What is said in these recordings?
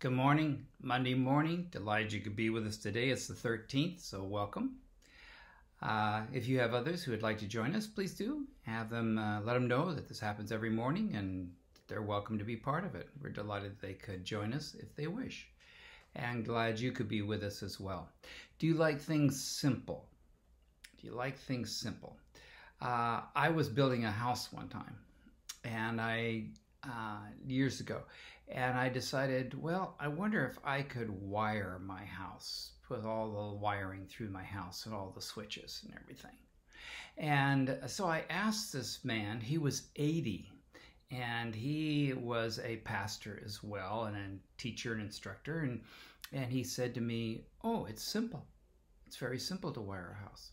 Good morning, Monday morning. Delighted you could be with us today. It's the 13th, so welcome. Uh, if you have others who would like to join us, please do. Have them uh, let them know that this happens every morning and they're welcome to be part of it. We're delighted they could join us if they wish. And glad you could be with us as well. Do you like things simple? Do you like things simple? Uh, I was building a house one time, and I uh, years ago, and I decided, well, I wonder if I could wire my house with all the wiring through my house and all the switches and everything. And so I asked this man, he was 80, and he was a pastor as well, and a teacher and instructor. And, and he said to me, Oh, it's simple. It's very simple to wire a house.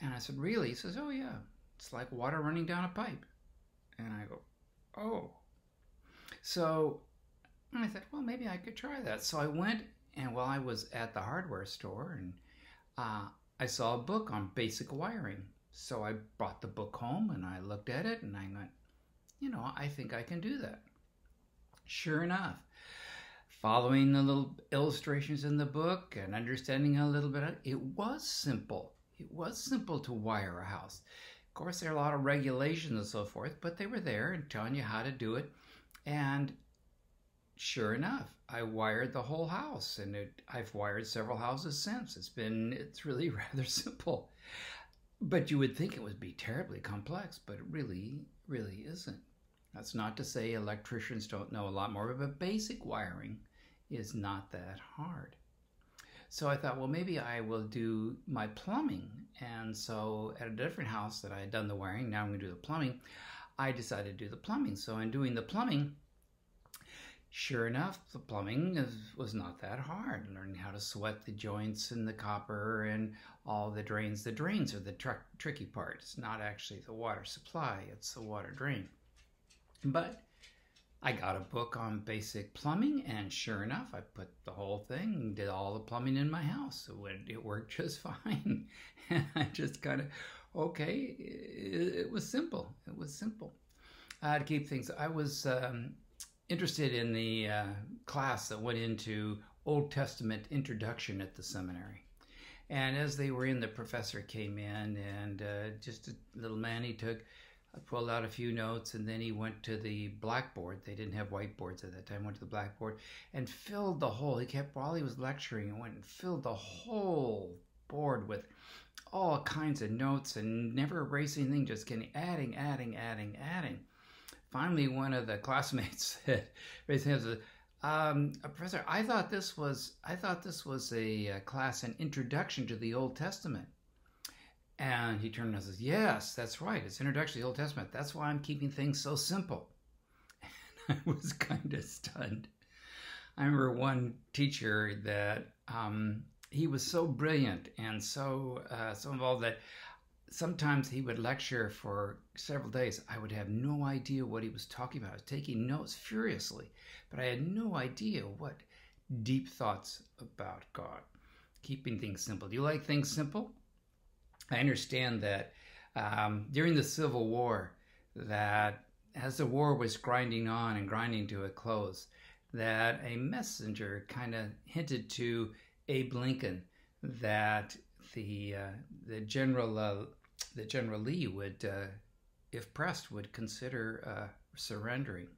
And I said, Really? He says, Oh, yeah. It's like water running down a pipe. And I go, Oh. So I thought, well, maybe I could try that. So I went, and while I was at the hardware store, and uh, I saw a book on basic wiring. So I brought the book home and I looked at it and I went, you know, I think I can do that. Sure enough, following the little illustrations in the book and understanding a little bit, it was simple. It was simple to wire a house. Of course, there are a lot of regulations and so forth, but they were there and telling you how to do it. And sure enough, I wired the whole house, and it, I've wired several houses since. It's been it's really rather simple, but you would think it would be terribly complex, but it really really isn't. That's not to say electricians don't know a lot more, but basic wiring is not that hard. So I thought, well, maybe I will do my plumbing. And so at a different house that I had done the wiring, now I'm going to do the plumbing. I decided to do the plumbing. So in doing the plumbing, sure enough, the plumbing is, was not that hard. Learning how to sweat the joints and the copper and all the drains. The drains are the tr- tricky part. It's not actually the water supply, it's the water drain. But I got a book on basic plumbing, and sure enough, I put the whole thing did all the plumbing in my house. It, it worked just fine. I just kind of, okay, it, it, was simple. It was simple. Uh, to keep things, I was um, interested in the uh, class that went into Old Testament introduction at the seminary. And as they were in, the professor came in, and uh, just a little man, he took I pulled out a few notes and then he went to the blackboard. They didn't have whiteboards at that time. Went to the blackboard and filled the whole. He kept while he was lecturing and went and filled the whole board with all kinds of notes and never erasing anything, just getting adding, adding, adding, adding. Finally, one of the classmates said, um, Professor, I thought this was I thought this was a, a class, an introduction to the Old Testament. And he turned and says, Yes, that's right. It's introduction to the Old Testament. That's why I'm keeping things so simple. And I was kind of stunned. I remember one teacher that um, he was so brilliant and so uh, so involved that sometimes he would lecture for several days. I would have no idea what he was talking about. I was taking notes furiously, but I had no idea what deep thoughts about God. Keeping things simple. Do you like things simple? I understand that um, during the Civil War, that as the war was grinding on and grinding to a close, that a messenger kind of hinted to Abe Lincoln that the uh, the general uh, the General Lee would, uh, if pressed, would consider uh, surrendering.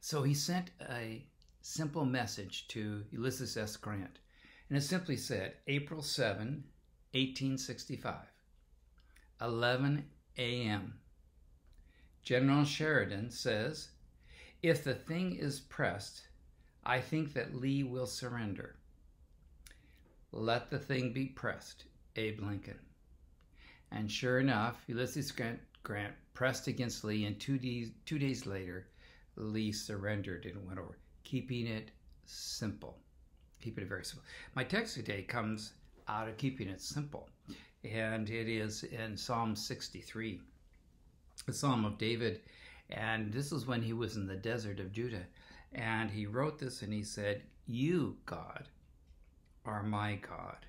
So he sent a simple message to Ulysses S. Grant, and it simply said, "April 7, 1865, 11 a.m. General Sheridan says, If the thing is pressed, I think that Lee will surrender. Let the thing be pressed, Abe Lincoln. And sure enough, Ulysses Grant, Grant pressed against Lee, and two days, two days later, Lee surrendered and went over, keeping it simple. Keeping it very simple. My text today comes out of keeping it simple, and it is in Psalm 63, the Psalm of David. And this is when he was in the desert of Judah. And he wrote this and he said, You, God, are my God.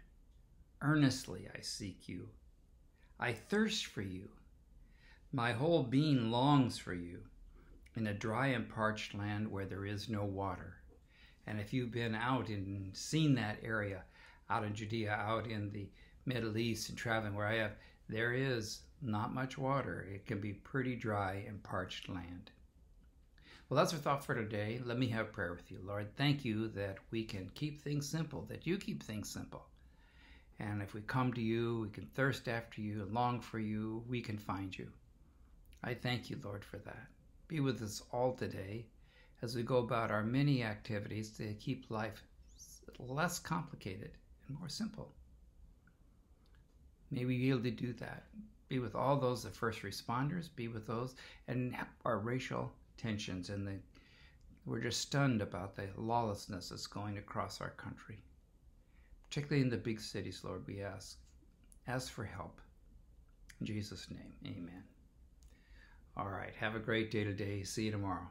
Earnestly I seek you. I thirst for you. My whole being longs for you in a dry and parched land where there is no water. And if you've been out and seen that area, out in Judea, out in the Middle East, and traveling where I have, there is not much water. It can be pretty dry and parched land. Well, that's our thought for today. Let me have prayer with you. Lord, thank you that we can keep things simple, that you keep things simple. And if we come to you, we can thirst after you, and long for you, we can find you. I thank you, Lord, for that. Be with us all today as we go about our many activities to keep life less complicated more simple. May we able to do that. Be with all those, the first responders, be with those, and our racial tensions and the we're just stunned about the lawlessness that's going across our country. Particularly in the big cities, Lord, we ask. Ask for help. In Jesus' name, amen. All right. Have a great day today. See you tomorrow.